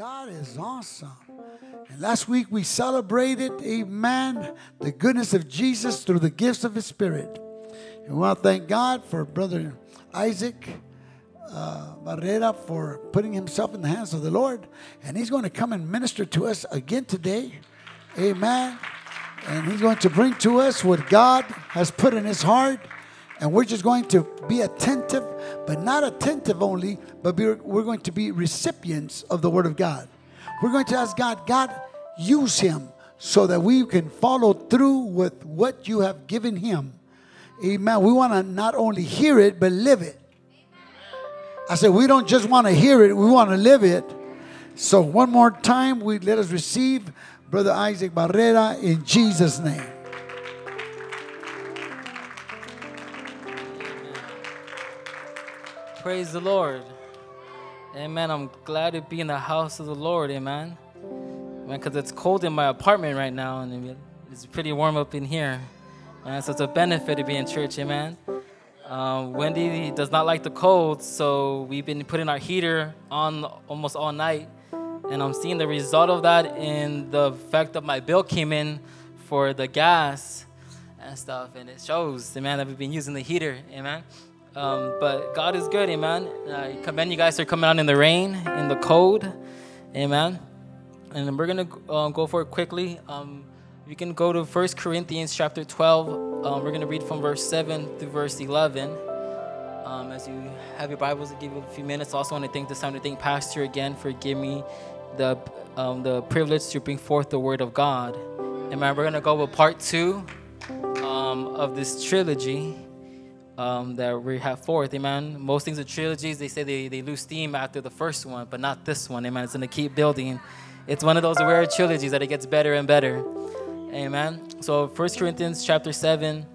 God is awesome. And last week we celebrated, amen, the goodness of Jesus through the gifts of His Spirit. And we want to thank God for Brother Isaac uh, Barrera for putting himself in the hands of the Lord. And he's going to come and minister to us again today. Amen. And he's going to bring to us what God has put in his heart. And we're just going to be attentive, but not attentive only, but be, we're going to be recipients of the Word of God. We're going to ask God, God, use him so that we can follow through with what you have given him. Amen. We want to not only hear it, but live it. I said, we don't just want to hear it, we want to live it. So, one more time, we let us receive Brother Isaac Barrera in Jesus' name. Praise the Lord. Amen. I'm glad to be in the house of the Lord. Amen. Because it's cold in my apartment right now, and it's pretty warm up in here. Man, so it's a benefit to be in church. Amen. Um, Wendy does not like the cold, so we've been putting our heater on almost all night. And I'm seeing the result of that in the fact that my bill came in for the gas and stuff. And it shows, amen, that we've been using the heater, amen. Um, but God is good, amen. I commend you guys for coming out in the rain, in the cold, amen. And we're going to um, go for it quickly. Um, you can go to 1 Corinthians chapter 12. Um, we're going to read from verse 7 through verse 11. Um, as you have your Bibles, I'll give you a few minutes. Also, want to thank this time to thank Pastor again for giving me the, um, the privilege to bring forth the Word of God. Amen. We're going to go with part two of this trilogy um, that we have forth, amen. Most things in trilogies, they say they, they lose steam after the first one, but not this one, amen. It's going to keep building. It's one of those rare trilogies that it gets better and better, amen. So 1 Corinthians chapter 7,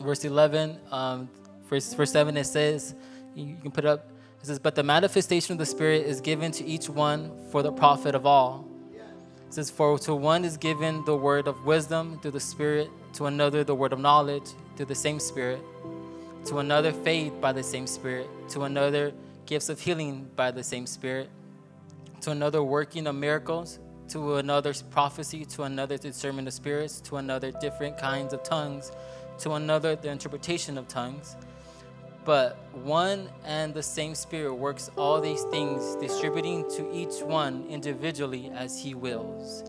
verse 11, um, verse, verse 7, it says, you can put up, it says, But the manifestation of the Spirit is given to each one for the profit of all. It says, For to one is given the word of wisdom through the Spirit, to another the word of knowledge through the same Spirit to another faith by the same Spirit, to another gifts of healing by the same Spirit, to another working of miracles, to another prophecy, to another discernment of spirits, to another different kinds of tongues, to another the interpretation of tongues. But one and the same Spirit works all these things, distributing to each one individually as He wills.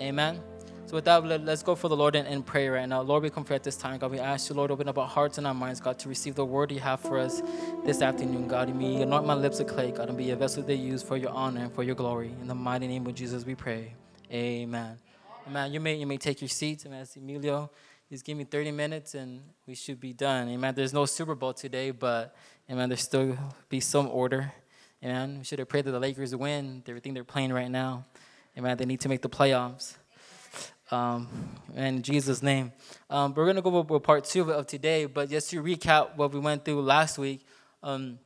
Amen. So with that, let, us go for the Lord and, and pray right now. Lord, we come for at this time, God. We ask you, Lord, open up our hearts and our minds, God, to receive the word you have for us this afternoon, God. And may anoint my lips of clay, God, and be a vessel they use for your honor and for your glory. In the mighty name of Jesus, we pray. Amen. Amen. You may you may take your seats. Amen. As Emilio, he's giving me 30 minutes and we should be done. Amen. There's no Super Bowl today, but amen. there's still be some order. Amen. We should have prayed that the Lakers win everything they're playing right now. Amen. They need to make the playoffs um, in Jesus' name. Um, we're going to go over part two of today, but just to recap what we went through last week, because um,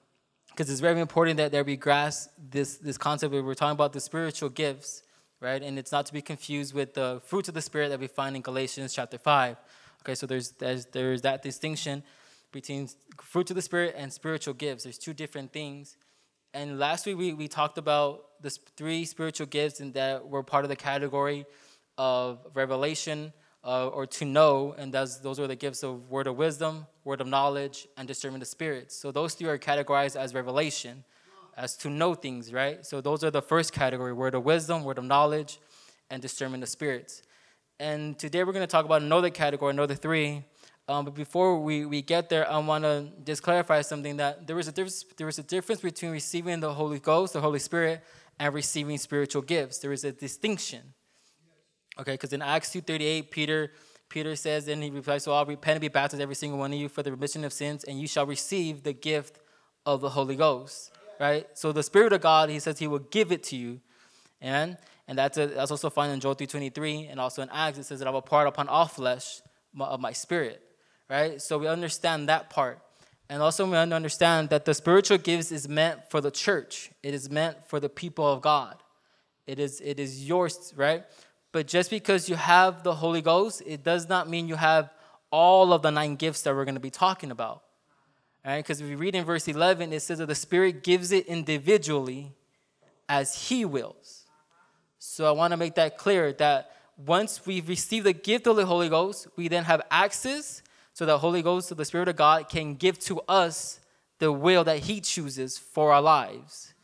it's very important that, that we grasp this, this concept where we're talking about the spiritual gifts, right? And it's not to be confused with the fruits of the Spirit that we find in Galatians chapter 5. Okay, so there's, there's, there's that distinction between fruits of the Spirit and spiritual gifts. There's two different things. And last week we, we talked about the three spiritual gifts and that were part of the category of revelation uh, or to know, and those, those are the gifts of word of wisdom, word of knowledge, and discernment of spirits. So those three are categorized as revelation, as to know things, right? So those are the first category word of wisdom, word of knowledge, and discernment of spirits. And today we're going to talk about another category, another three. Um, but before we, we get there, I want to just clarify something that there is a difference, there is a difference between receiving the Holy Ghost, the Holy Spirit, and receiving spiritual gifts. There is a distinction. Okay, because in Acts 2.38, Peter, Peter says, and he replies, So I'll repent and be baptized, every single one of you, for the remission of sins, and you shall receive the gift of the Holy Ghost. Right? So the Spirit of God, he says he will give it to you. And and that's, a, that's also found in Joel 3.23, and also in Acts, it says that I will pour out upon all flesh of my spirit. Right? So we understand that part. And also we understand that the spiritual gifts is meant for the church. It is meant for the people of God. It is, it is yours, right? But just because you have the Holy Ghost, it does not mean you have all of the nine gifts that we're going to be talking about. Right? Because if we read in verse 11, it says that the Spirit gives it individually as He wills. So I want to make that clear that once we receive the gift of the Holy Ghost, we then have access so the Holy Ghost, so the Spirit of God, can give to us the will that He chooses for our lives.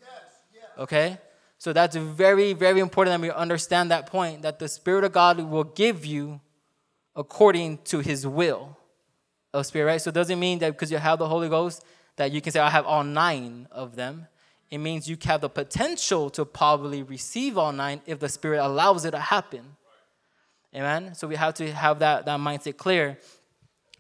Okay? So that's very, very important that we understand that point that the Spirit of God will give you according to His will of Spirit, right? So it doesn't mean that because you have the Holy Ghost that you can say, I have all nine of them. It means you have the potential to probably receive all nine if the Spirit allows it to happen. Amen? So we have to have that, that mindset clear.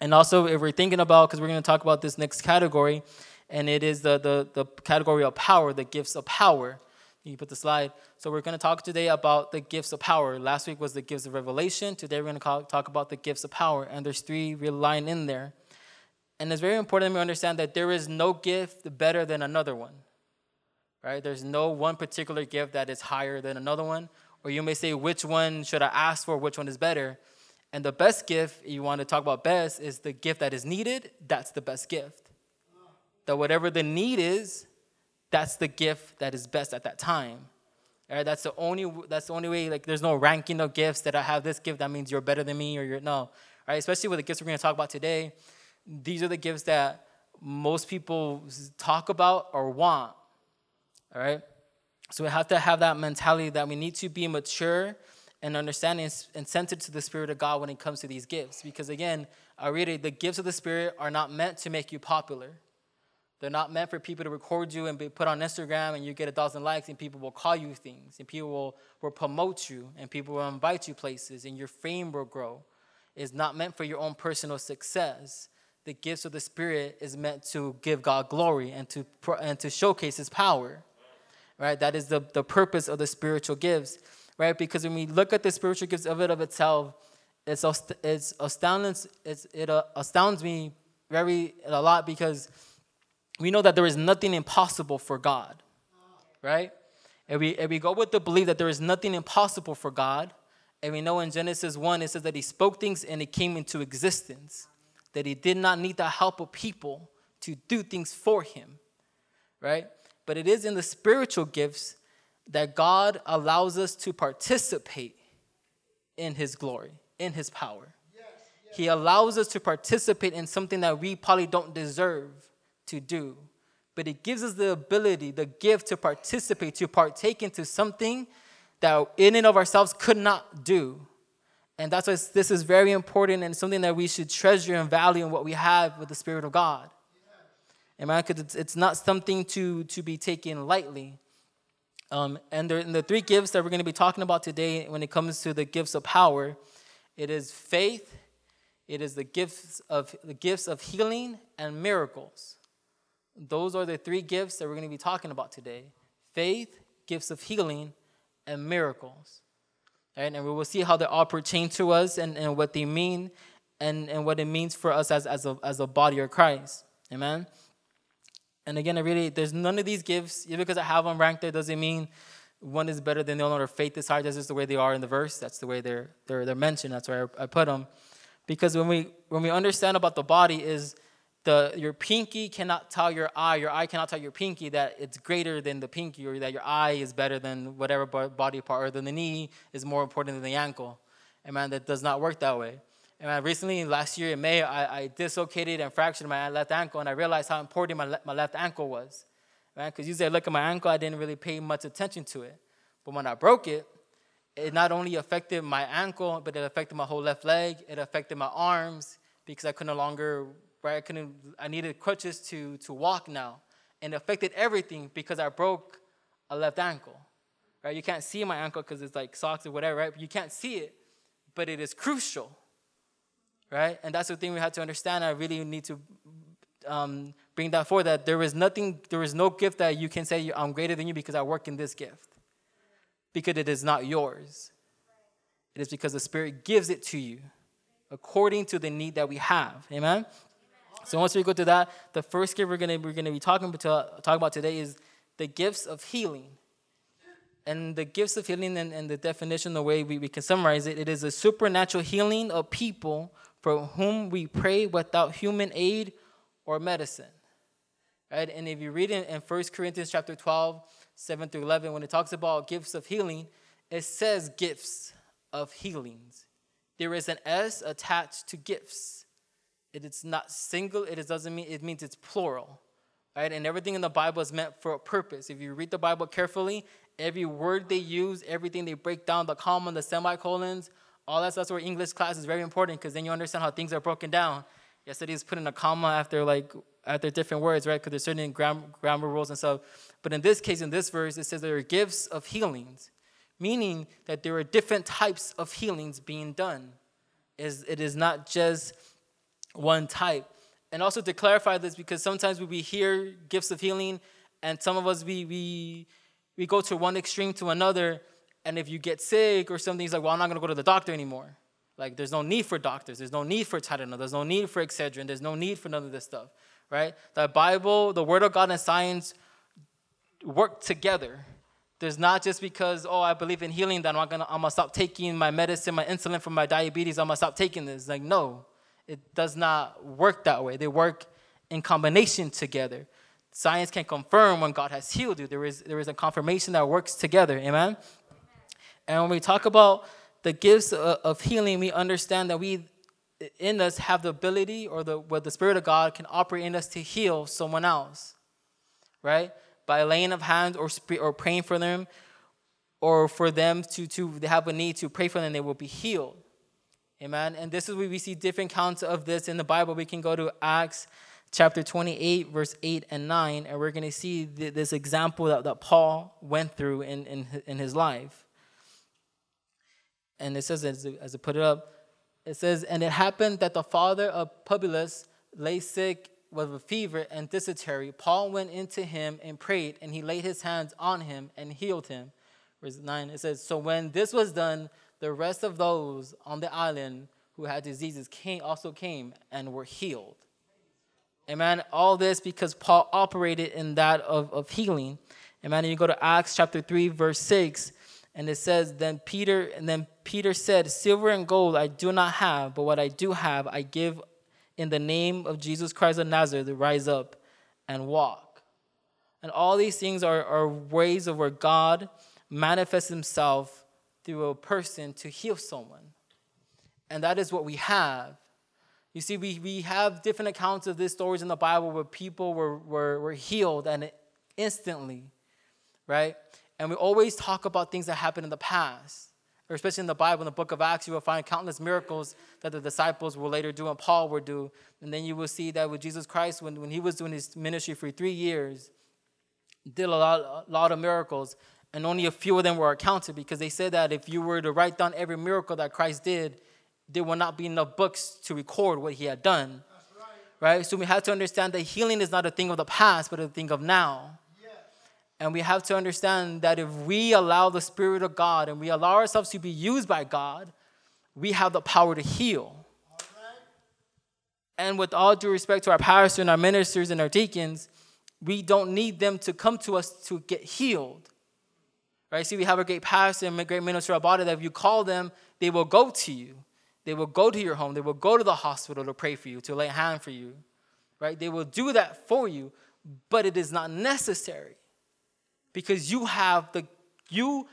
And also, if we're thinking about, because we're going to talk about this next category, and it is the, the, the category of power, the gifts of power. You put the slide. So we're going to talk today about the gifts of power. Last week was the gifts of revelation. Today we're going to talk about the gifts of power. And there's three real line in there. And it's very important to understand that there is no gift better than another one. Right? There's no one particular gift that is higher than another one. Or you may say, which one should I ask for? Which one is better? And the best gift, you want to talk about best, is the gift that is needed. That's the best gift. That whatever the need is, that's the gift that is best at that time. All right, that's the only that's the only way. Like, there's no ranking of gifts that I have this gift that means you're better than me or you're no. All right, especially with the gifts we're going to talk about today. These are the gifts that most people talk about or want. All right, so we have to have that mentality that we need to be mature and understanding and sensitive to the Spirit of God when it comes to these gifts. Because again, I read it, the gifts of the Spirit are not meant to make you popular. They're not meant for people to record you and be put on Instagram and you get a thousand likes and people will call you things and people will, will promote you and people will invite you places and your fame will grow. It's not meant for your own personal success. The gifts of the Spirit is meant to give God glory and to, and to showcase His power. Right? That is the, the purpose of the spiritual gifts right? Because when we look at the spiritual gifts of it of itself, it's, it's astounding, it's, it astounds me very a lot because we know that there is nothing impossible for God, right? And we, and we go with the belief that there is nothing impossible for God. And we know in Genesis 1, it says that he spoke things and it came into existence, that he did not need the help of people to do things for him, right? But it is in the spiritual gifts that God allows us to participate in His glory, in His power. Yes, yes. He allows us to participate in something that we probably don't deserve to do. But it gives us the ability, the gift to participate, to partake into something that in and of ourselves could not do. And that's why this is very important and something that we should treasure and value in what we have with the Spirit of God. Amen. Because it's, it's not something to, to be taken lightly. Um, and, the, and the three gifts that we're going to be talking about today when it comes to the gifts of power, it is faith, it is the gifts of the gifts of healing and miracles. Those are the three gifts that we're going to be talking about today. Faith, gifts of healing, and miracles. Right? And we will see how they all pertain to us and, and what they mean and, and what it means for us as, as, a, as a body of Christ. Amen. And again, I really, there's none of these gifts, even because I have them ranked there, doesn't mean one is better than the other faith is higher. That's just the way they are in the verse. That's the way they're, they're, they're mentioned. That's where I, I put them. Because when we, when we understand about the body is the, your pinky cannot tell your eye, your eye cannot tell your pinky that it's greater than the pinky or that your eye is better than whatever body part or than the knee is more important than the ankle. And man, that does not work that way. And I recently, last year in May, I, I, dislocated and fractured my left ankle, and I realized how important my, my left ankle was. Right? Because usually I look at my ankle, I didn't really pay much attention to it. But when I broke it, it not only affected my ankle, but it affected my whole left leg. It affected my arms because I could no longer, right? I couldn't, I needed crutches to, to walk now. And it affected everything because I broke a left ankle, right? You can't see my ankle because it's like socks or whatever, right? But you can't see it, but it is crucial right? And that's the thing we have to understand. I really need to um, bring that forward that there is nothing, there is no gift that you can say, I'm greater than you because I work in this gift. Because it is not yours. It is because the Spirit gives it to you according to the need that we have. Amen? So once we go to that, the first gift we're gonna we're gonna be talking about, talk about today is the gifts of healing. And the gifts of healing and, and the definition, the way we, we can summarize it, it is a supernatural healing of people for whom we pray without human aid or medicine. Right? And if you read it in 1 Corinthians chapter 12, 7 through 11, when it talks about gifts of healing, it says gifts of healings. There is an S attached to gifts. It is not single, it doesn't mean it means it's plural. Right? And everything in the Bible is meant for a purpose. If you read the Bible carefully, every word they use, everything they break down, the comma, the semicolons, all that stuff. where English class is very important because then you understand how things are broken down. Yesterday is putting a comma after like after different words, right? Because there's certain gram- grammar rules and stuff. But in this case, in this verse, it says there are gifts of healings, meaning that there are different types of healings being done. Is it is not just one type. And also to clarify this, because sometimes we hear gifts of healing, and some of us we we we go to one extreme to another, and if you get sick or something, it's like, well, I'm not gonna go to the doctor anymore. Like, there's no need for doctors. There's no need for Tylenol. There's no need for Excedrin. There's no need for none of this stuff, right? The Bible, the Word of God, and science work together. There's not just because, oh, I believe in healing that I'm, gonna, I'm gonna stop taking my medicine, my insulin for my diabetes. I'm gonna stop taking this. Like, no, it does not work that way. They work in combination together. Science can confirm when God has healed you. There is, there is a confirmation that works together. Amen? And when we talk about the gifts of healing, we understand that we in us have the ability or the where the Spirit of God can operate in us to heal someone else. Right? By laying of hands or or praying for them, or for them to, to have a need to pray for them, they will be healed. Amen. And this is where we see different counts of this in the Bible. We can go to Acts chapter 28, verse 8 and 9, and we're going to see this example that, that Paul went through in, in, in his life. And it says, as, as I put it up, it says, And it happened that the father of Publius lay sick with a fever and dysentery. Paul went into him and prayed, and he laid his hands on him and healed him. Verse 9, it says, So when this was done, the rest of those on the island who had diseases came, also came and were healed. Amen. All this because Paul operated in that of, of healing. Amen. And you go to Acts chapter 3, verse 6, and it says, Then Peter, and then Peter said, Silver and gold I do not have, but what I do have I give in the name of Jesus Christ of Nazareth, rise up and walk. And all these things are, are ways of where God manifests himself through a person to heal someone. And that is what we have. You see, we, we have different accounts of these stories in the Bible where people were, were, were healed and instantly, right? And we always talk about things that happened in the past, or especially in the Bible, in the book of Acts, you will find countless miracles that the disciples will later do and Paul will do. And then you will see that with Jesus Christ, when, when he was doing his ministry for three years, did a lot, a lot of miracles, and only a few of them were accounted because they said that if you were to write down every miracle that Christ did, there will not be enough books to record what he had done. Right. right? So we have to understand that healing is not a thing of the past, but a thing of now. Yes. And we have to understand that if we allow the Spirit of God and we allow ourselves to be used by God, we have the power to heal. And with all due respect to our pastors and our ministers and our deacons, we don't need them to come to us to get healed. Right? See, we have a great pastor and a great minister about it that if you call them, they will go to you. They will go to your home. They will go to the hospital to pray for you, to lay a hand for you. Right? They will do that for you, but it is not necessary. Because you have the, you,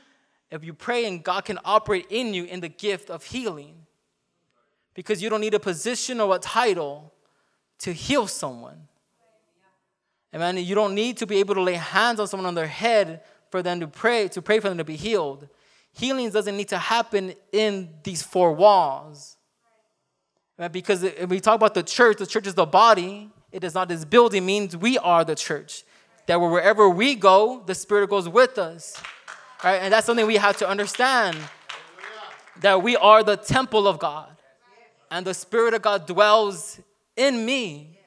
if you pray and God can operate in you in the gift of healing. Because you don't need a position or a title to heal someone. Amen. You don't need to be able to lay hands on someone on their head for them to pray, to pray for them to be healed healing doesn't need to happen in these four walls. Right? Because if we talk about the church, the church is the body. It is not this building, means we are the church. That wherever we go, the Spirit goes with us. Right? And that's something we have to understand. That we are the temple of God. And the Spirit of God dwells in me.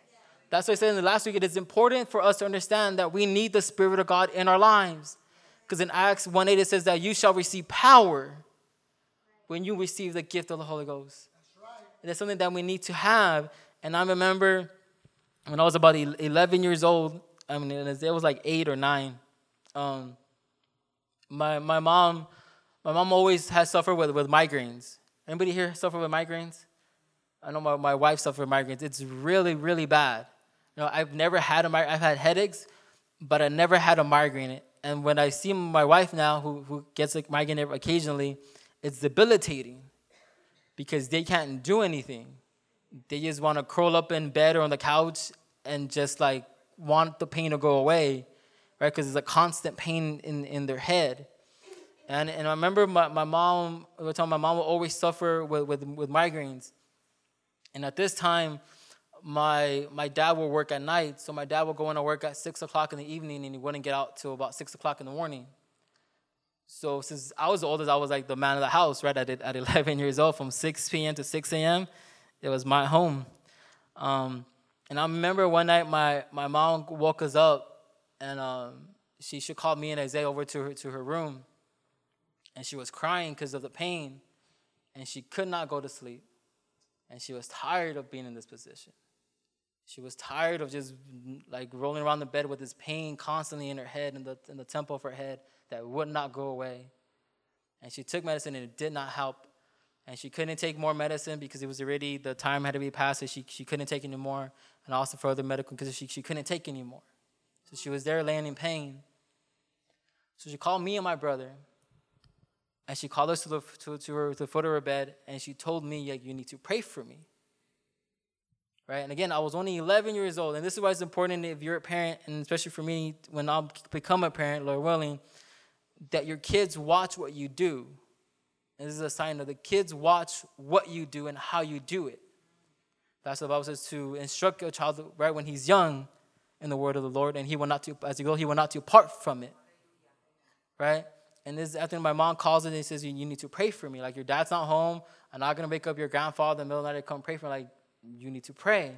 That's why I said in the last week, it is important for us to understand that we need the Spirit of God in our lives. Because in Acts 1 8, it says that you shall receive power when you receive the gift of the Holy Ghost. That's right. And that's something that we need to have. And I remember when I was about 11 years old, I mean, it was like eight or nine. Um, my, my mom, my mom always has suffered with, with migraines. Anybody here suffer with migraines? I know my, my wife suffered migraines. It's really, really bad. You know, I've never had a migraine. I've had headaches, but I never had a migraine and when I see my wife now, who, who gets like migraine occasionally, it's debilitating because they can't do anything. They just want to curl up in bed or on the couch and just like want the pain to go away, right? Because it's a constant pain in, in their head. And, and I remember my, my mom, I was telling my mom will always suffer with, with, with migraines. And at this time, my my dad would work at night, so my dad would go into work at six o'clock in the evening, and he wouldn't get out till about six o'clock in the morning. So since I was the oldest, I was like the man of the house, right? At at 11 years old, from 6 p.m. to 6 a.m., it was my home. Um, and I remember one night my my mom woke us up, and um, she she called me and Isaiah over to her to her room, and she was crying because of the pain, and she could not go to sleep, and she was tired of being in this position. She was tired of just like rolling around the bed with this pain constantly in her head and the, in the temple of her head that would not go away. And she took medicine and it did not help. And she couldn't take more medicine because it was already, the time had to be passed, so she, she couldn't take anymore. And also for other medical because she, she couldn't take anymore. So she was there laying in pain. So she called me and my brother. And she called us to the, to, to, her, to the foot of her bed and she told me, like, you need to pray for me right? And again, I was only 11 years old, and this is why it's important if you're a parent, and especially for me, when I'll become a parent, Lord willing, that your kids watch what you do. And this is a sign that the kids watch what you do and how you do it. That's what the Bible says to instruct a child right when he's young in the word of the Lord, and he will not to as he go, he will not to depart from it. Right? And this after my mom calls it and says, you, you need to pray for me. Like your dad's not home. I'm not gonna wake up your grandfather in the middle of the night to come pray for me. Like you need to pray.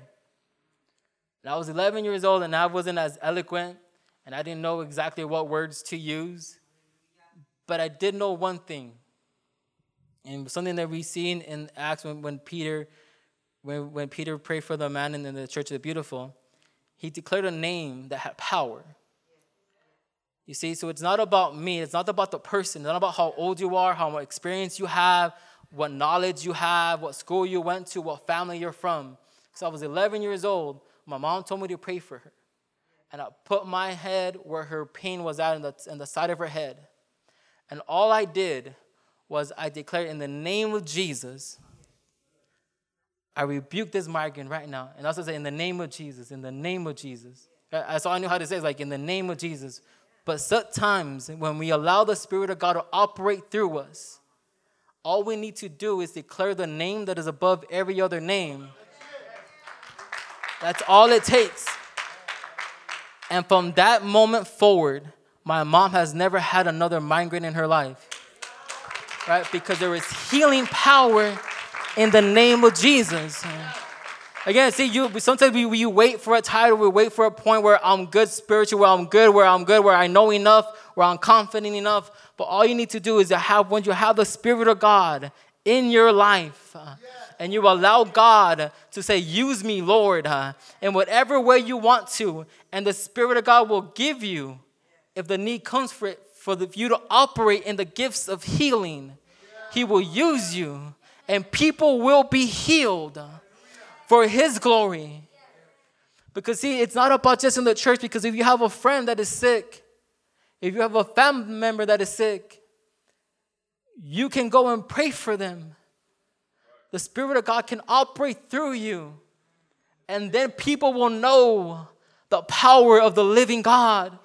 And I was 11 years old and I wasn't as eloquent and I didn't know exactly what words to use. But I did know one thing. And something that we seen in Acts when, when Peter when, when Peter prayed for the man in the church of the beautiful, he declared a name that had power. You see, so it's not about me, it's not about the person, it's not about how old you are, how much experience you have, what knowledge you have, what school you went to, what family you're from. So I was 11 years old. My mom told me to pray for her. And I put my head where her pain was at in the, in the side of her head. And all I did was I declared in the name of Jesus, I rebuke this migraine right now. And I also say, in the name of Jesus, in the name of Jesus. That's all I knew how to say, is like, in the name of Jesus. But sometimes when we allow the Spirit of God to operate through us, all we need to do is declare the name that is above every other name. That's all it takes. And from that moment forward, my mom has never had another migraine in her life. Right? Because there is healing power in the name of Jesus. Again, see, you sometimes we, we wait for a title, we wait for a point where I'm good spiritual, where I'm good, where I'm good, where I know enough, where I'm confident enough. But all you need to do is to have when you have the Spirit of God in your life. Uh, and you allow God to say, Use me, Lord, uh, in whatever way you want to. And the Spirit of God will give you, if the need comes for it, for you to operate in the gifts of healing. He will use you, and people will be healed for His glory. Because, see, it's not about just in the church, because if you have a friend that is sick, if you have a family member that is sick, you can go and pray for them. The Spirit of God can operate through you. And then people will know the power of the living God.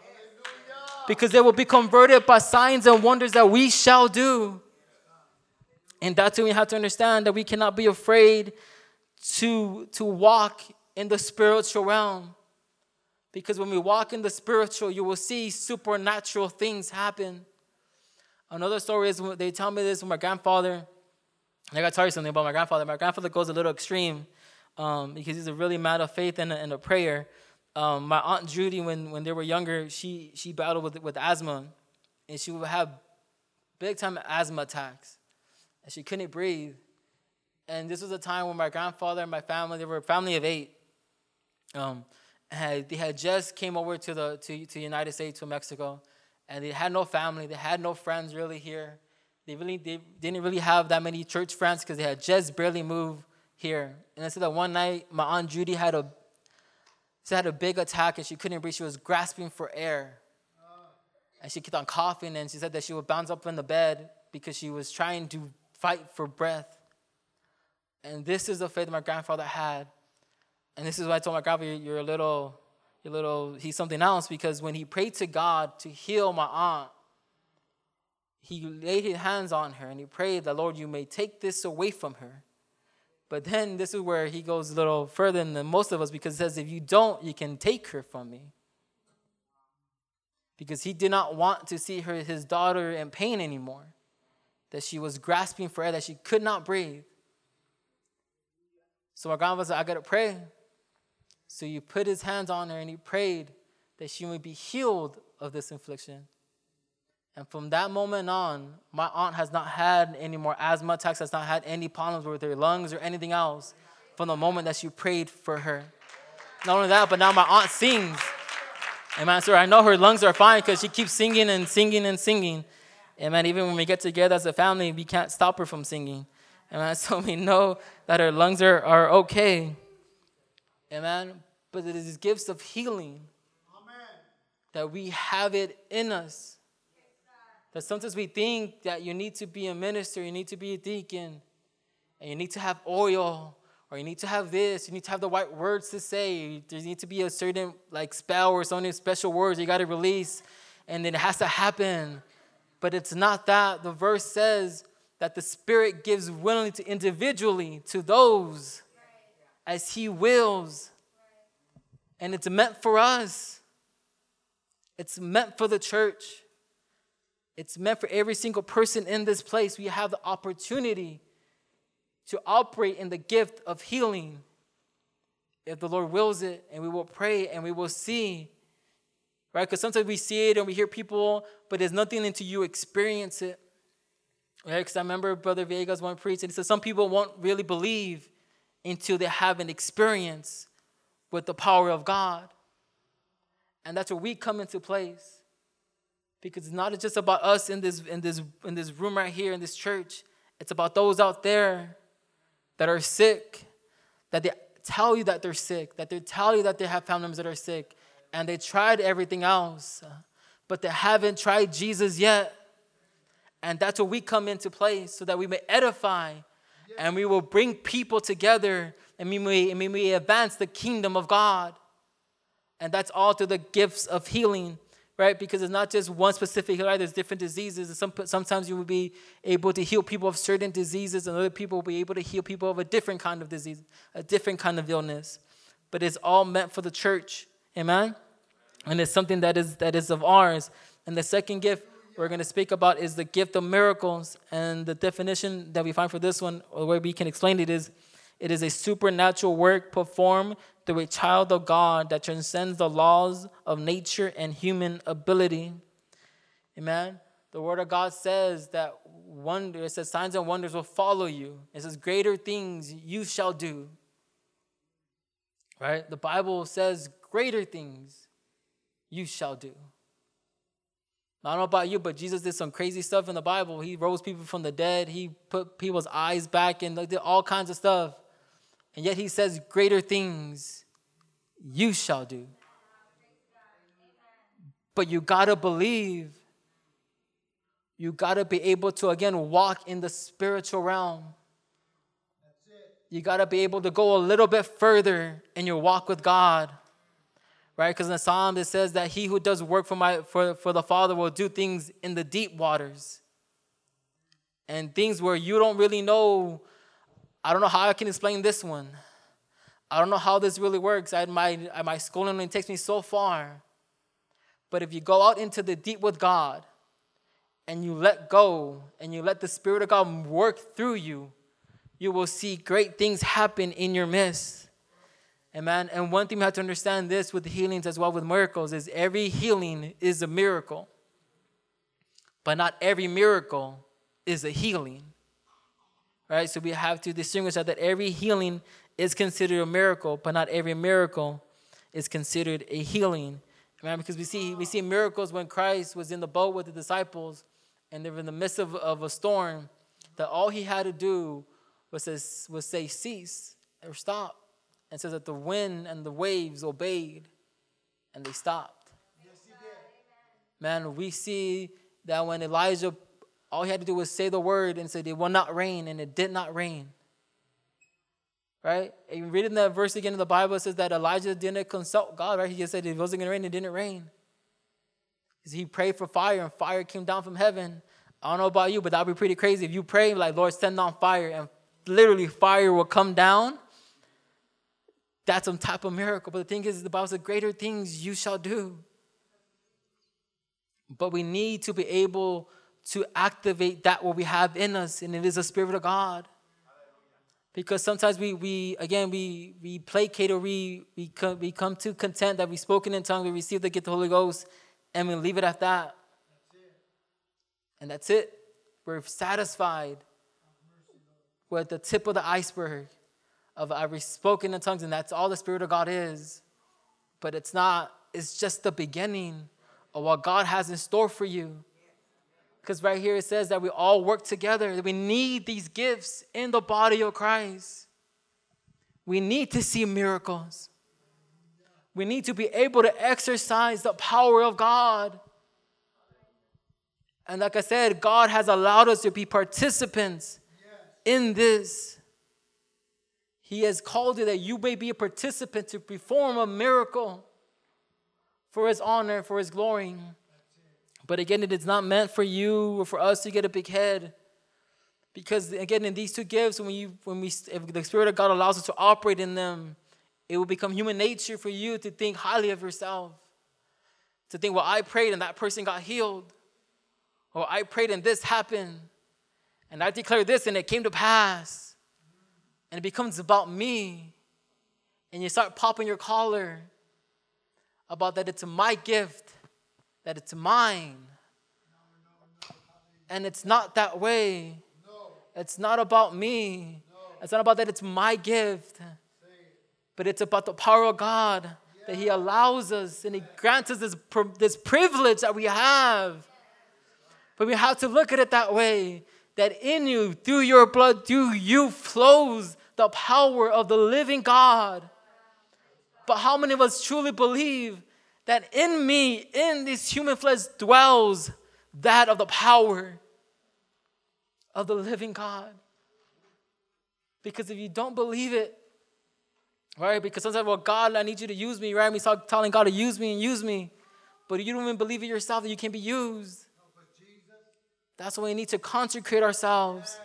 Because they will be converted by signs and wonders that we shall do. And that's when we have to understand that we cannot be afraid to, to walk in the spiritual realm. Because when we walk in the spiritual, you will see supernatural things happen. Another story is they tell me this when my grandfather, I gotta tell you something about my grandfather. My grandfather goes a little extreme um, because he's a really man of faith and a, and a prayer. Um, my aunt Judy, when, when they were younger, she, she battled with, with asthma and she would have big time asthma attacks and she couldn't breathe. And this was a time when my grandfather and my family, they were a family of eight. Um, had, they had just came over to the to, to United States to Mexico, and they had no family, they had no friends really here. They really they didn't really have that many church friends because they had just barely moved here. And I said that one night my aunt Judy had a she had a big attack and she couldn't breathe. She was grasping for air. And she kept on coughing, and she said that she would bounce up in the bed because she was trying to fight for breath. And this is the faith my grandfather had. And this is why I told my grandfather, you're a little, you're a little, he's something else because when he prayed to God to heal my aunt, he laid his hands on her and he prayed that, Lord, you may take this away from her. But then this is where he goes a little further than most of us because it says, if you don't, you can take her from me. Because he did not want to see her, his daughter in pain anymore, that she was grasping for air, that she could not breathe. So my grandfather said, I got to pray. So you put his hands on her and he prayed that she would be healed of this infliction. And from that moment on, my aunt has not had any more asthma attacks, has not had any problems with her lungs or anything else from the moment that she prayed for her. Not only that, but now my aunt sings. Man, sir, I know her lungs are fine because she keeps singing and singing and singing. And man, even when we get together as a family, we can't stop her from singing. And man, so we know that her lungs are, are okay. Amen. But it is gifts of healing Amen. that we have it in us. That sometimes we think that you need to be a minister, you need to be a deacon, and you need to have oil, or you need to have this, you need to have the right words to say. There needs to be a certain like spell or something special words you got to release, and then it has to happen. But it's not that. The verse says that the Spirit gives willingly to individually to those as He wills. And it's meant for us. It's meant for the church. It's meant for every single person in this place. We have the opportunity to operate in the gift of healing if the Lord wills it, and we will pray and we will see. Right? Because sometimes we see it and we hear people, but there's nothing until you experience it. Right? Because I remember Brother Vegas one preached, and he said some people won't really believe until they have an experience with the power of God. And that's where we come into place. Because it's not just about us in this in this in this room right here in this church. It's about those out there that are sick that they tell you that they're sick that they tell you that they have family members that are sick and they tried everything else but they haven't tried jesus yet. And that's where we come into place so that we may edify and we will bring people together and we may, and we advance the kingdom of god and that's all through the gifts of healing right? Because it's not just one specific, right? There's different diseases. And some, sometimes you will be able to heal people of certain diseases, and other people will be able to heal people of a different kind of disease, a different kind of illness. But it's all meant for the church. Amen? And it's something that is that is of ours. And the second gift we're going to speak about is the gift of miracles. And the definition that we find for this one, or where we can explain it, is it is a supernatural work performed through a child of God that transcends the laws of nature and human ability. Amen. The word of God says that wonder, it says signs and wonders will follow you. It says greater things you shall do. Right? The Bible says greater things you shall do. I don't know about you, but Jesus did some crazy stuff in the Bible. He rose people from the dead. He put people's eyes back and did all kinds of stuff. And yet he says, Greater things you shall do. But you gotta believe. You gotta be able to, again, walk in the spiritual realm. You gotta be able to go a little bit further in your walk with God. Right? Because in the Psalm it says that he who does work for my for, for the Father will do things in the deep waters. And things where you don't really know I don't know how I can explain this one. I don't know how this really works. I, my, my schooling only takes me so far. But if you go out into the deep with God and you let go and you let the Spirit of God work through you, you will see great things happen in your midst. Amen. And one thing we have to understand this with healings as well with miracles is every healing is a miracle. But not every miracle is a healing right? So we have to distinguish that, that every healing is considered a miracle, but not every miracle is considered a healing. Right? Because we see we see miracles when Christ was in the boat with the disciples and they were in the midst of, of a storm, that all he had to do was, say, was say cease or stop. And says that the wind and the waves obeyed and they stopped. man, we see that when Elijah, all he had to do was say the word and said it will not rain, and it did not rain. Right? And reading that verse again in the Bible, says that Elijah didn't consult God, right? He just said it wasn't going to rain, it didn't rain. He prayed for fire, and fire came down from heaven. I don't know about you, but that'd be pretty crazy if you pray, like, Lord, send down fire, and literally fire will come down. That's some type of miracle. But the thing is, the Bible says, greater things you shall do. But we need to be able to activate that what we have in us, and it is the Spirit of God. Because sometimes we, we again, we, we placate or we, we, come, we come to content that we've spoken in tongues, we receive the gift of the Holy Ghost, and we leave it at that. And that's it. We're satisfied with the tip of the iceberg of I've spoken in tongues, and that's all the Spirit of God is. But it's not, it's just the beginning of what God has in store for you. Because right here it says that we all work together, that we need these gifts in the body of Christ. We need to see miracles. We need to be able to exercise the power of God. And like I said, God has allowed us to be participants in this. He has called you that you may be a participant to perform a miracle for His honor, for His glory. But again, it is not meant for you or for us to get a big head. Because again, in these two gifts, when you when we if the Spirit of God allows us to operate in them, it will become human nature for you to think highly of yourself. To think, well, I prayed and that person got healed. Or I prayed and this happened. And I declared this and it came to pass. And it becomes about me. And you start popping your collar about that it's my gift, that it's mine. And it's not that way. It's not about me. It's not about that it's my gift. But it's about the power of God that He allows us and He grants us this, this privilege that we have. But we have to look at it that way that in you, through your blood, through you flows the power of the living God. But how many of us truly believe that in me, in this human flesh, dwells that of the power of the living God? Because if you don't believe it, right? Because sometimes, well, God, I need you to use me, right? We start telling God to use me and use me, but you don't even believe it yourself that you can be used. That's why we need to consecrate ourselves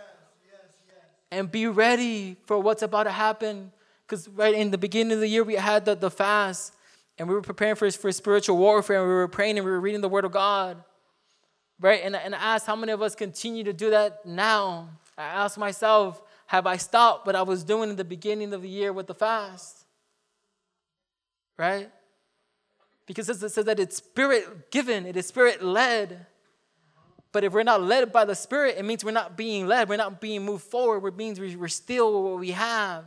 and be ready for what's about to happen. Because right in the beginning of the year, we had the, the fast and we were preparing for, for spiritual warfare and we were praying and we were reading the Word of God. Right? And, and I asked how many of us continue to do that now. I asked myself, have I stopped what I was doing in the beginning of the year with the fast? Right? Because it says that it's spirit given, it is spirit led. But if we're not led by the Spirit, it means we're not being led. We're not being moved forward. It means we're still what we have.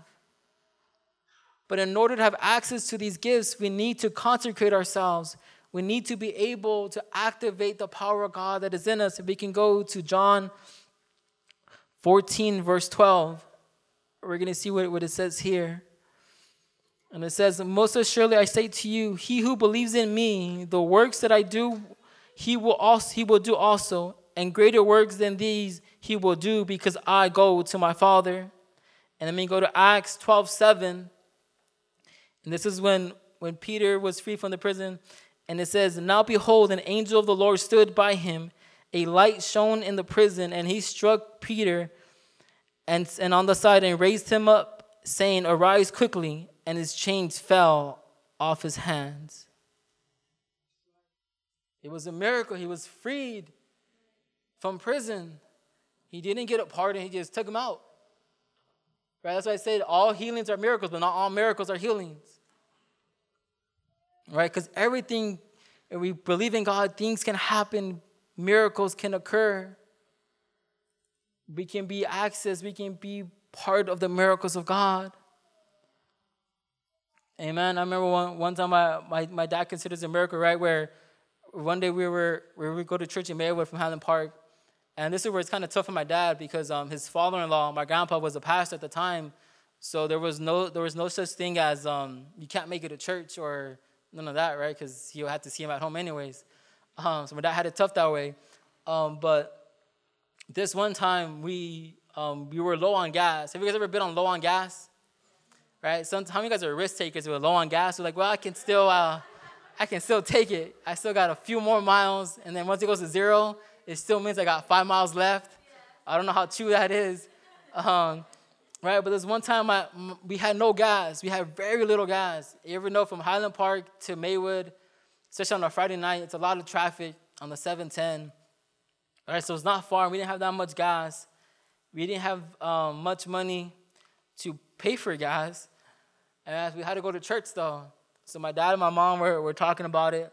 But in order to have access to these gifts, we need to consecrate ourselves. We need to be able to activate the power of God that is in us. If we can go to John 14, verse 12, we're going to see what, what it says here. And it says, Most assuredly I say to you, he who believes in me, the works that I do he will also he will do also, and greater works than these he will do because I go to my Father. And then we go to Acts 12, 7. And this is when, when Peter was free from the prison. And it says, Now behold, an angel of the Lord stood by him. A light shone in the prison, and he struck Peter and, and on the side and raised him up, saying, Arise quickly. And his chains fell off his hands. It was a miracle. He was freed from prison. He didn't get a pardon, he just took him out. Right? That's why I said all healings are miracles, but not all miracles are healings. Right? Because everything, if we believe in God, things can happen, miracles can occur. We can be accessed, we can be part of the miracles of God. Amen. I remember one, one time my, my, my dad considers a miracle, right? Where one day we were we would go to church in Maywood from Highland Park, and this is where it's kind of tough for my dad because um, his father-in-law, my grandpa, was a pastor at the time, so there was no there was no such thing as um, you can't make it to church or none of that, right? Because you had to see him at home anyways. Um, so my dad had it tough that way. Um, but this one time we um, we were low on gas. Have you guys ever been on low on gas? Right? Some, how many of you guys are risk takers who are low on gas? We're like, well, I can still uh, I can still take it. I still got a few more miles, and then once it goes to zero, it still means I got five miles left. I don't know how true that is. Um, right? But there's one time I, we had no gas. We had very little gas. You ever know from Highland Park to Maywood, especially on a Friday night, it's a lot of traffic on the 710. All right, so it's not far. We didn't have that much gas. We didn't have um, much money to pay for gas. And we had to go to church though. So my dad and my mom were, were talking about it.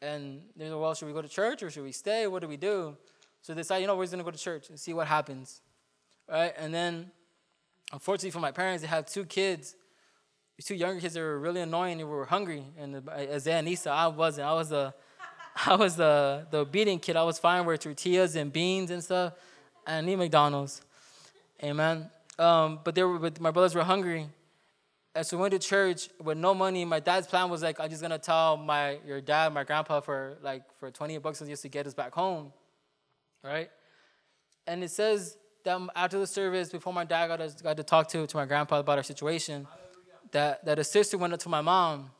And they were, like, well, should we go to church or should we stay? What do we do? So they decided, you know, we're just going to go to church and see what happens. Right? And then unfortunately for my parents, they have two kids, two younger kids that were really annoying. They were hungry, and Isaiah and I wasn't. I was the, I was the the obedient kid. I was fine with tortillas and beans and stuff. I need McDonald's, amen. Um, but they were, but my brothers were hungry, so we went to church with no money. My dad's plan was like, I'm just gonna tell my your dad, my grandpa, for like for 20 bucks just to get us back home, right? And it says that after the service, before my dad got to, got to talk to, to my grandpa about our situation, that, that a sister went up to my mom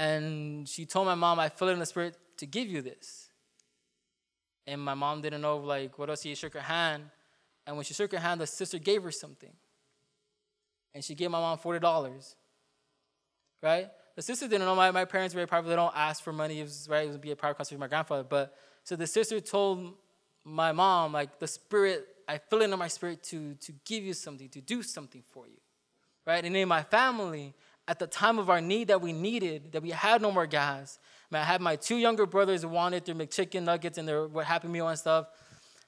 and she told my mom, I feel in the spirit to give you this. And my mom didn't know like what else. She shook her hand, and when she shook her hand, the sister gave her something. And she gave my mom forty dollars. Right? The sister didn't know. My, my parents very probably don't ask for money. It was right. It would be a private conversation with my grandfather. But so the sister told my mom, like the spirit, I feel it in my spirit to, to give you something, to do something for you. Right? And in my family, at the time of our need that we needed, that we had no more gas, I had my two younger brothers wanted their McChicken nuggets and their what Happy Meal and stuff,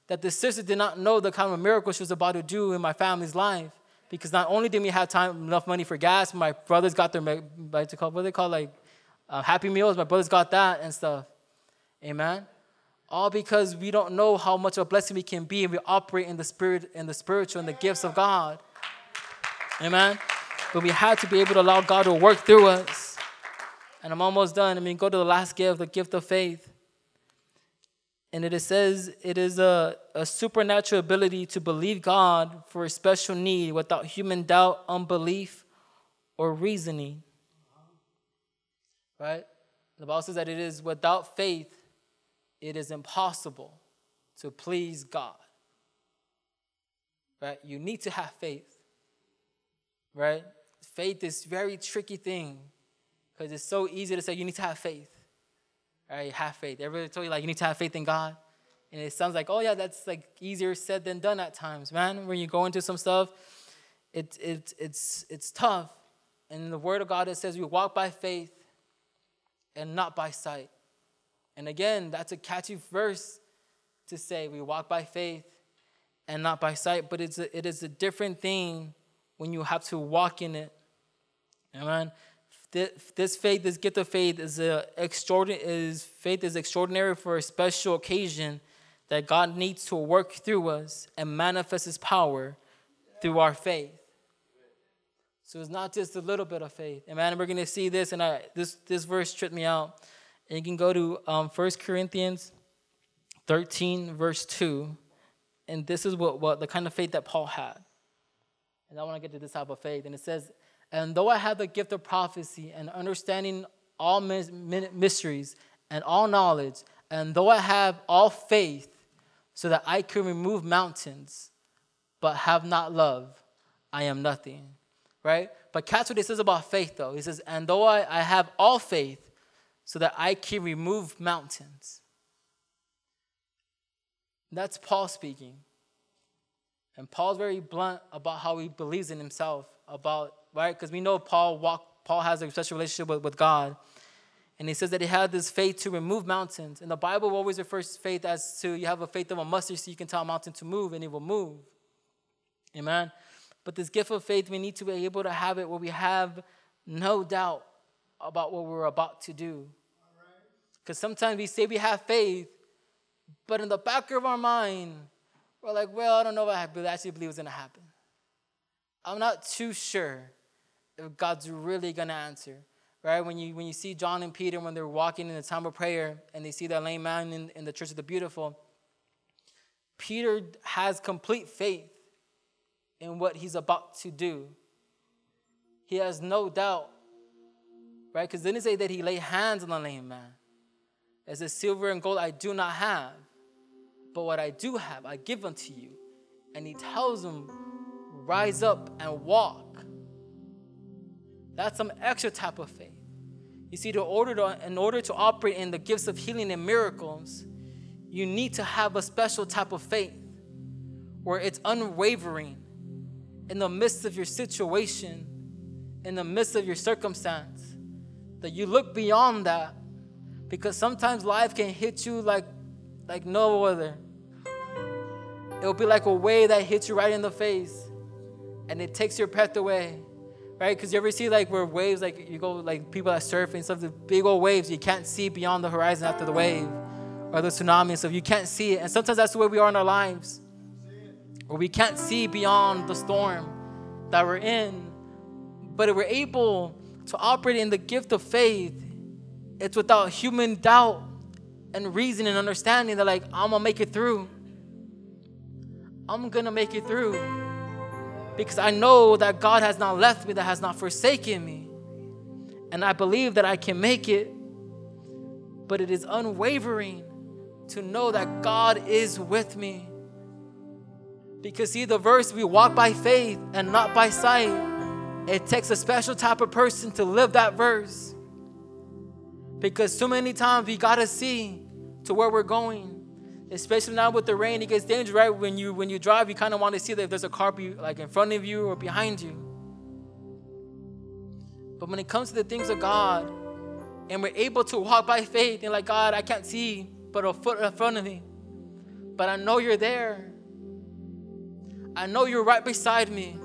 that the sister did not know the kind of miracle she was about to do in my family's life. Because not only did we have time enough money for gas, my brothers got their what they call what they call like uh, Happy Meals. My brothers got that and stuff. Amen. All because we don't know how much of a blessing we can be and we operate in the spirit and the spiritual and the gifts of God. Amen. But we had to be able to allow God to work through us. And I'm almost done. I mean, go to the last gift, the gift of faith. And it says it is a, a supernatural ability to believe God for a special need without human doubt, unbelief, or reasoning. Right? The Bible says that it is without faith it is impossible to please God. Right? You need to have faith. Right? Faith is very tricky thing because it's so easy to say you need to have faith. Right? Have faith. Everybody told you like you need to have faith in God. And it sounds like, oh yeah, that's like easier said than done at times, man. When you go into some stuff, it, it, it's, it's tough. And the Word of God, it says we walk by faith and not by sight. And again, that's a catchy verse to say we walk by faith and not by sight, but it's a, it is a different thing when you have to walk in it. Amen. This faith, this gift of faith, is a extraordinary. Is faith is extraordinary for a special occasion that God needs to work through us and manifest His power through our faith. So it's not just a little bit of faith. Amen. We're going to see this, and I, this this verse tripped me out. And you can go to um, 1 Corinthians 13, verse 2. And this is what, what the kind of faith that Paul had. And I want to get to this type of faith. And it says, And though I have the gift of prophecy and understanding all mysteries and all knowledge, and though I have all faith so that I can remove mountains, but have not love, I am nothing. Right? But catch what he says about faith, though. He says, And though I, I have all faith so that I can remove mountains. That's Paul speaking. And Paul's very blunt about how he believes in himself, about, right? Because we know Paul walk, Paul has a special relationship with, with God. And he says that he had this faith to remove mountains. And the Bible always refers to faith as to you have a faith of a mustard so you can tell a mountain to move and it will move. Amen. But this gift of faith, we need to be able to have it where we have no doubt about what we're about to do. Because sometimes we say we have faith, but in the back of our mind, we're like, well, I don't know if I actually believe it's going to happen. I'm not too sure God's really going to answer. right? When you when you see John and Peter when they're walking in the time of prayer and they see that lame man in, in the church of the beautiful, Peter has complete faith in what he's about to do. He has no doubt, right? Because didn't it say that he laid hands on the lame man? It says, Silver and gold I do not have, but what I do have, I give unto you. And he tells him, Rise up and walk. That's some extra type of faith. You see, to order to, in order to operate in the gifts of healing and miracles, you need to have a special type of faith where it's unwavering in the midst of your situation, in the midst of your circumstance, that you look beyond that because sometimes life can hit you like, like no other. It'll be like a wave that hits you right in the face and it takes your breath away. Right? Because you ever see like where waves, like you go, like people that surf and stuff, the big old waves, you can't see beyond the horizon after the wave or the tsunami and stuff. You can't see it. And sometimes that's the way we are in our lives. where we can't see beyond the storm that we're in. But if we're able to operate in the gift of faith, it's without human doubt and reason and understanding that, like, I'm gonna make it through. I'm gonna make it through. Because I know that God has not left me, that has not forsaken me. And I believe that I can make it. But it is unwavering to know that God is with me. Because, see, the verse, we walk by faith and not by sight. It takes a special type of person to live that verse. Because so many times we gotta see to where we're going. Especially now with the rain, it gets dangerous, right? When you when you drive, you kind of want to see that if there's a car be, like in front of you or behind you. But when it comes to the things of God, and we're able to walk by faith and like God, I can't see but a foot in front of me. But I know you're there. I know you're right beside me.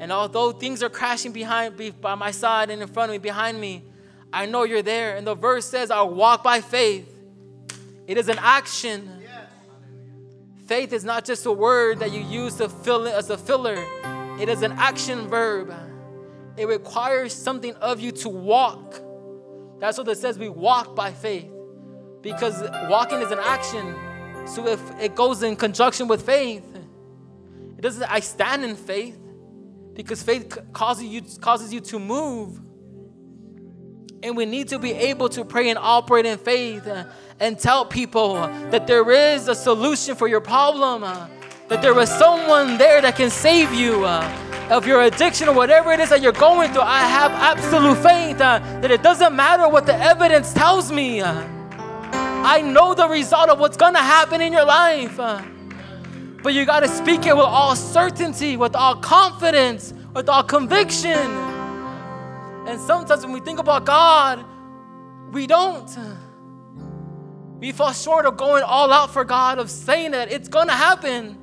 And although things are crashing behind by my side and in front of me, behind me, I know you're there. And the verse says, I walk by faith. It is an action. Faith is not just a word that you use to fill it as a filler. It is an action verb. It requires something of you to walk. That's what it says. We walk by faith. Because walking is an action. So if it goes in conjunction with faith, it doesn't I stand in faith because faith causes you causes you to move. And we need to be able to pray and operate in faith and tell people that there is a solution for your problem, uh, that there is someone there that can save you uh, of your addiction or whatever it is that you're going through. I have absolute faith that it doesn't matter what the evidence tells me. I know the result of what's gonna happen in your life. But you gotta speak it with all certainty, with all confidence, with all conviction. And sometimes when we think about God, we don't. We fall short of going all out for God, of saying that it's gonna happen,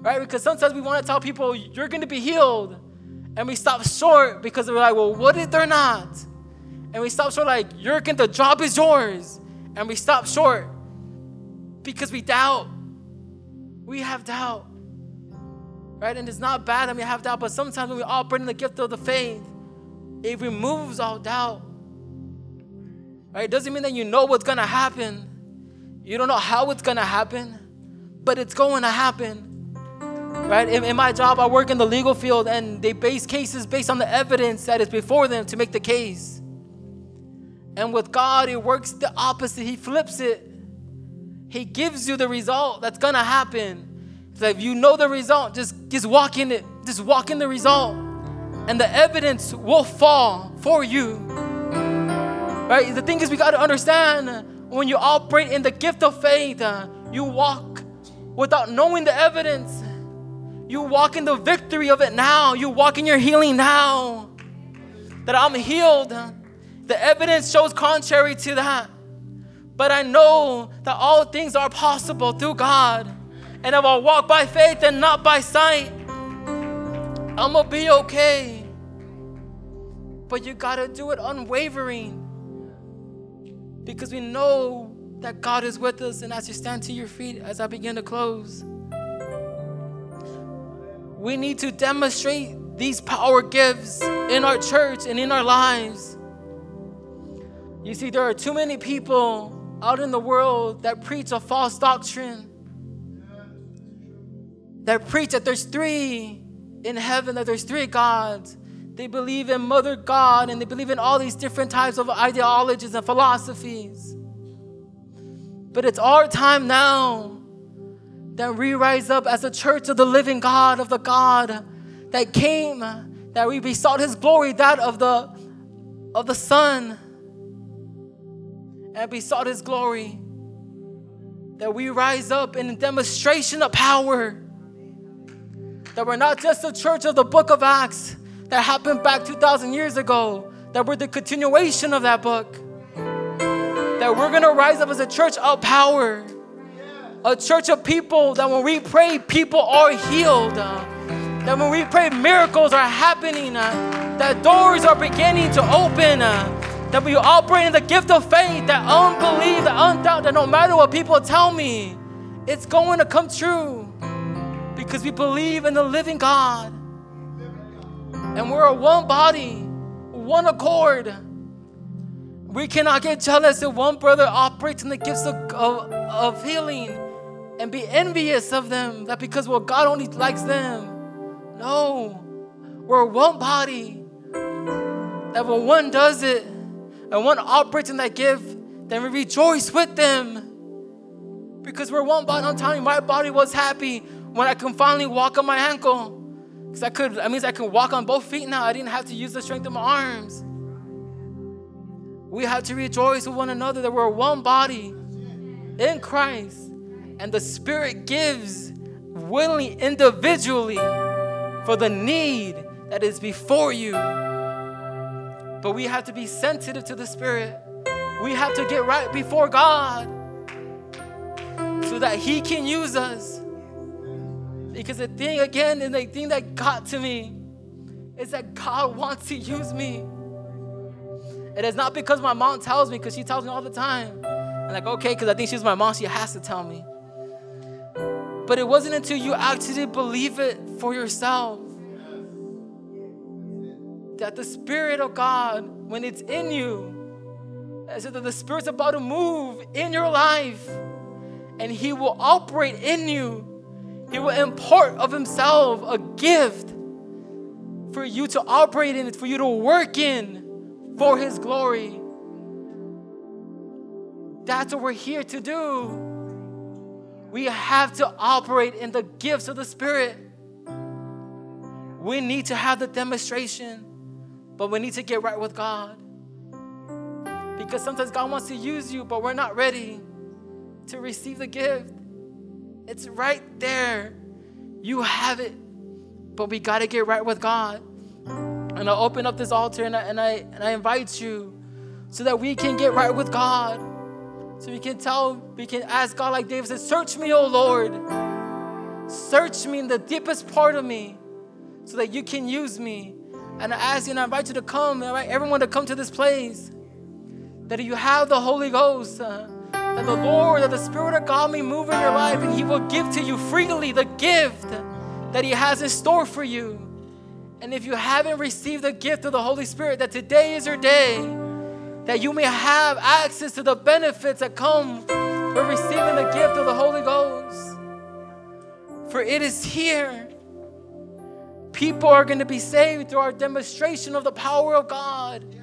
right? Because sometimes we wanna tell people, you're gonna be healed. And we stop short because we're like, well, what if they're not? And we stop short, like, you're gonna, the job is yours. And we stop short because we doubt. We have doubt, right? And it's not bad that we have doubt, but sometimes when we operate in the gift of the faith, it removes all doubt. Right? It doesn't mean that you know what's gonna happen. You don't know how it's gonna happen, but it's going to happen. Right? In, in my job, I work in the legal field and they base cases based on the evidence that is before them to make the case. And with God, it works the opposite. He flips it. He gives you the result that's gonna happen. So if you know the result, just, just walk in it. Just walk in the result and the evidence will fall for you. Right? The thing is, we got to understand when you operate in the gift of faith, uh, you walk without knowing the evidence. You walk in the victory of it now. You walk in your healing now. That I'm healed. The evidence shows contrary to that. But I know that all things are possible through God. And I walk by faith and not by sight, I'm gonna be okay. But you gotta do it unwavering. Because we know that God is with us. And as you stand to your feet, as I begin to close, we need to demonstrate these power gifts in our church and in our lives. You see, there are too many people out in the world that preach a false doctrine. That preach that there's three in heaven, that there's three gods. They believe in Mother God and they believe in all these different types of ideologies and philosophies. But it's our time now that we rise up as a church of the living God, of the God that came, that we besought his glory, that of the of the Son, and besought his glory. That we rise up in demonstration of power. That we're not just a church of the book of Acts that happened back 2,000 years ago, that we're the continuation of that book that we're gonna rise up as a church of power, a church of people that when we pray, people are healed. That when we pray, miracles are happening. Uh, that doors are beginning to open. Uh, that we operate in the gift of faith, that unbelief, that undoubt, that no matter what people tell me, it's going to come true because we believe in the living God. And we're a one body, one accord. We cannot get jealous if one brother operates in the gifts of, of, of healing and be envious of them, that because, well, God only likes them. No, we're one body. That when one does it and one operates in that gift, then we rejoice with them. Because we're one body. I'm telling you, my body was happy when I can finally walk on my ankle. Because I could, that means I can walk on both feet now. I didn't have to use the strength of my arms. We have to rejoice with one another that we're one body in Christ. And the Spirit gives willingly, individually, for the need that is before you. But we have to be sensitive to the Spirit. We have to get right before God so that He can use us. Because the thing, again, and the thing that got to me is that God wants to use me. It is not because my mom tells me, because she tells me all the time. I'm like, okay, because I think she's my mom, she has to tell me. But it wasn't until you actually believe it for yourself that the Spirit of God, when it's in you, I said that the Spirit's about to move in your life and He will operate in you. He will impart of Himself a gift for you to operate in, it, for you to work in for His glory. That's what we're here to do. We have to operate in the gifts of the Spirit. We need to have the demonstration, but we need to get right with God. Because sometimes God wants to use you, but we're not ready to receive the gift. It's right there. You have it, but we got to get right with God. And I open up this altar and I, and I, and I invite you so that we can get right with God. So we can tell, we can ask God, like David said, Search me, O Lord. Search me in the deepest part of me so that you can use me. And I ask you and I invite you to come, I invite everyone to come to this place. That you have the Holy Ghost, uh, that the Lord, that the Spirit of God may move in your life and He will give to you freely the gift that He has in store for you. And if you haven't received the gift of the Holy Spirit, that today is your day, that you may have access to the benefits that come with receiving the gift of the Holy Ghost. For it is here. People are going to be saved through our demonstration of the power of God.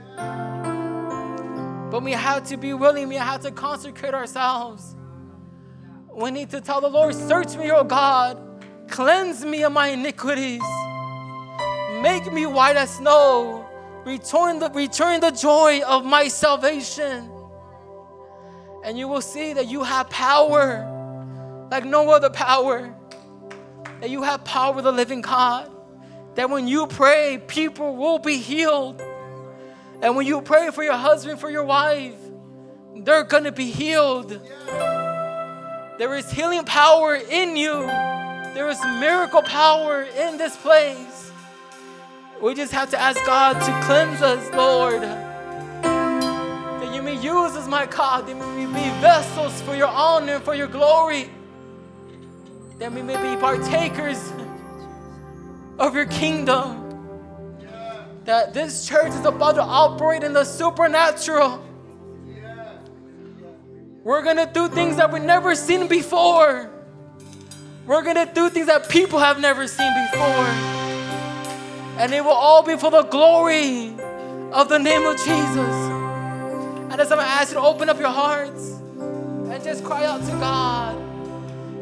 But we have to be willing, we have to consecrate ourselves. We need to tell the Lord, Search me, O God, cleanse me of my iniquities. Make me white as snow. Return the, return the joy of my salvation. And you will see that you have power like no other power. That you have power of the living God. That when you pray, people will be healed. And when you pray for your husband, for your wife, they're going to be healed. There is healing power in you. There is miracle power in this place. We just have to ask God to cleanse us, Lord. That you may use us, my God. That we may be vessels for your honor, for your glory. That we may be partakers of your kingdom that this church is about to operate in the supernatural. We're going to do things that we've never seen before. We're going to do things that people have never seen before. And it will all be for the glory of the name of Jesus. And as I'm asking, to ask you to open up your hearts and just cry out to God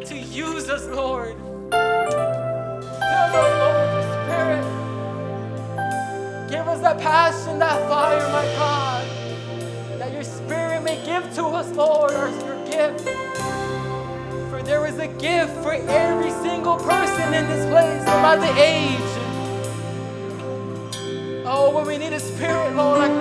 to use us, Lord. Fill us, Lord, your spirit. Give us that passion, that fire, oh my God, that your Spirit may give to us, Lord, our, your gift. For there is a gift for every single person in this place, no matter age. Oh, when we need a Spirit, Lord, like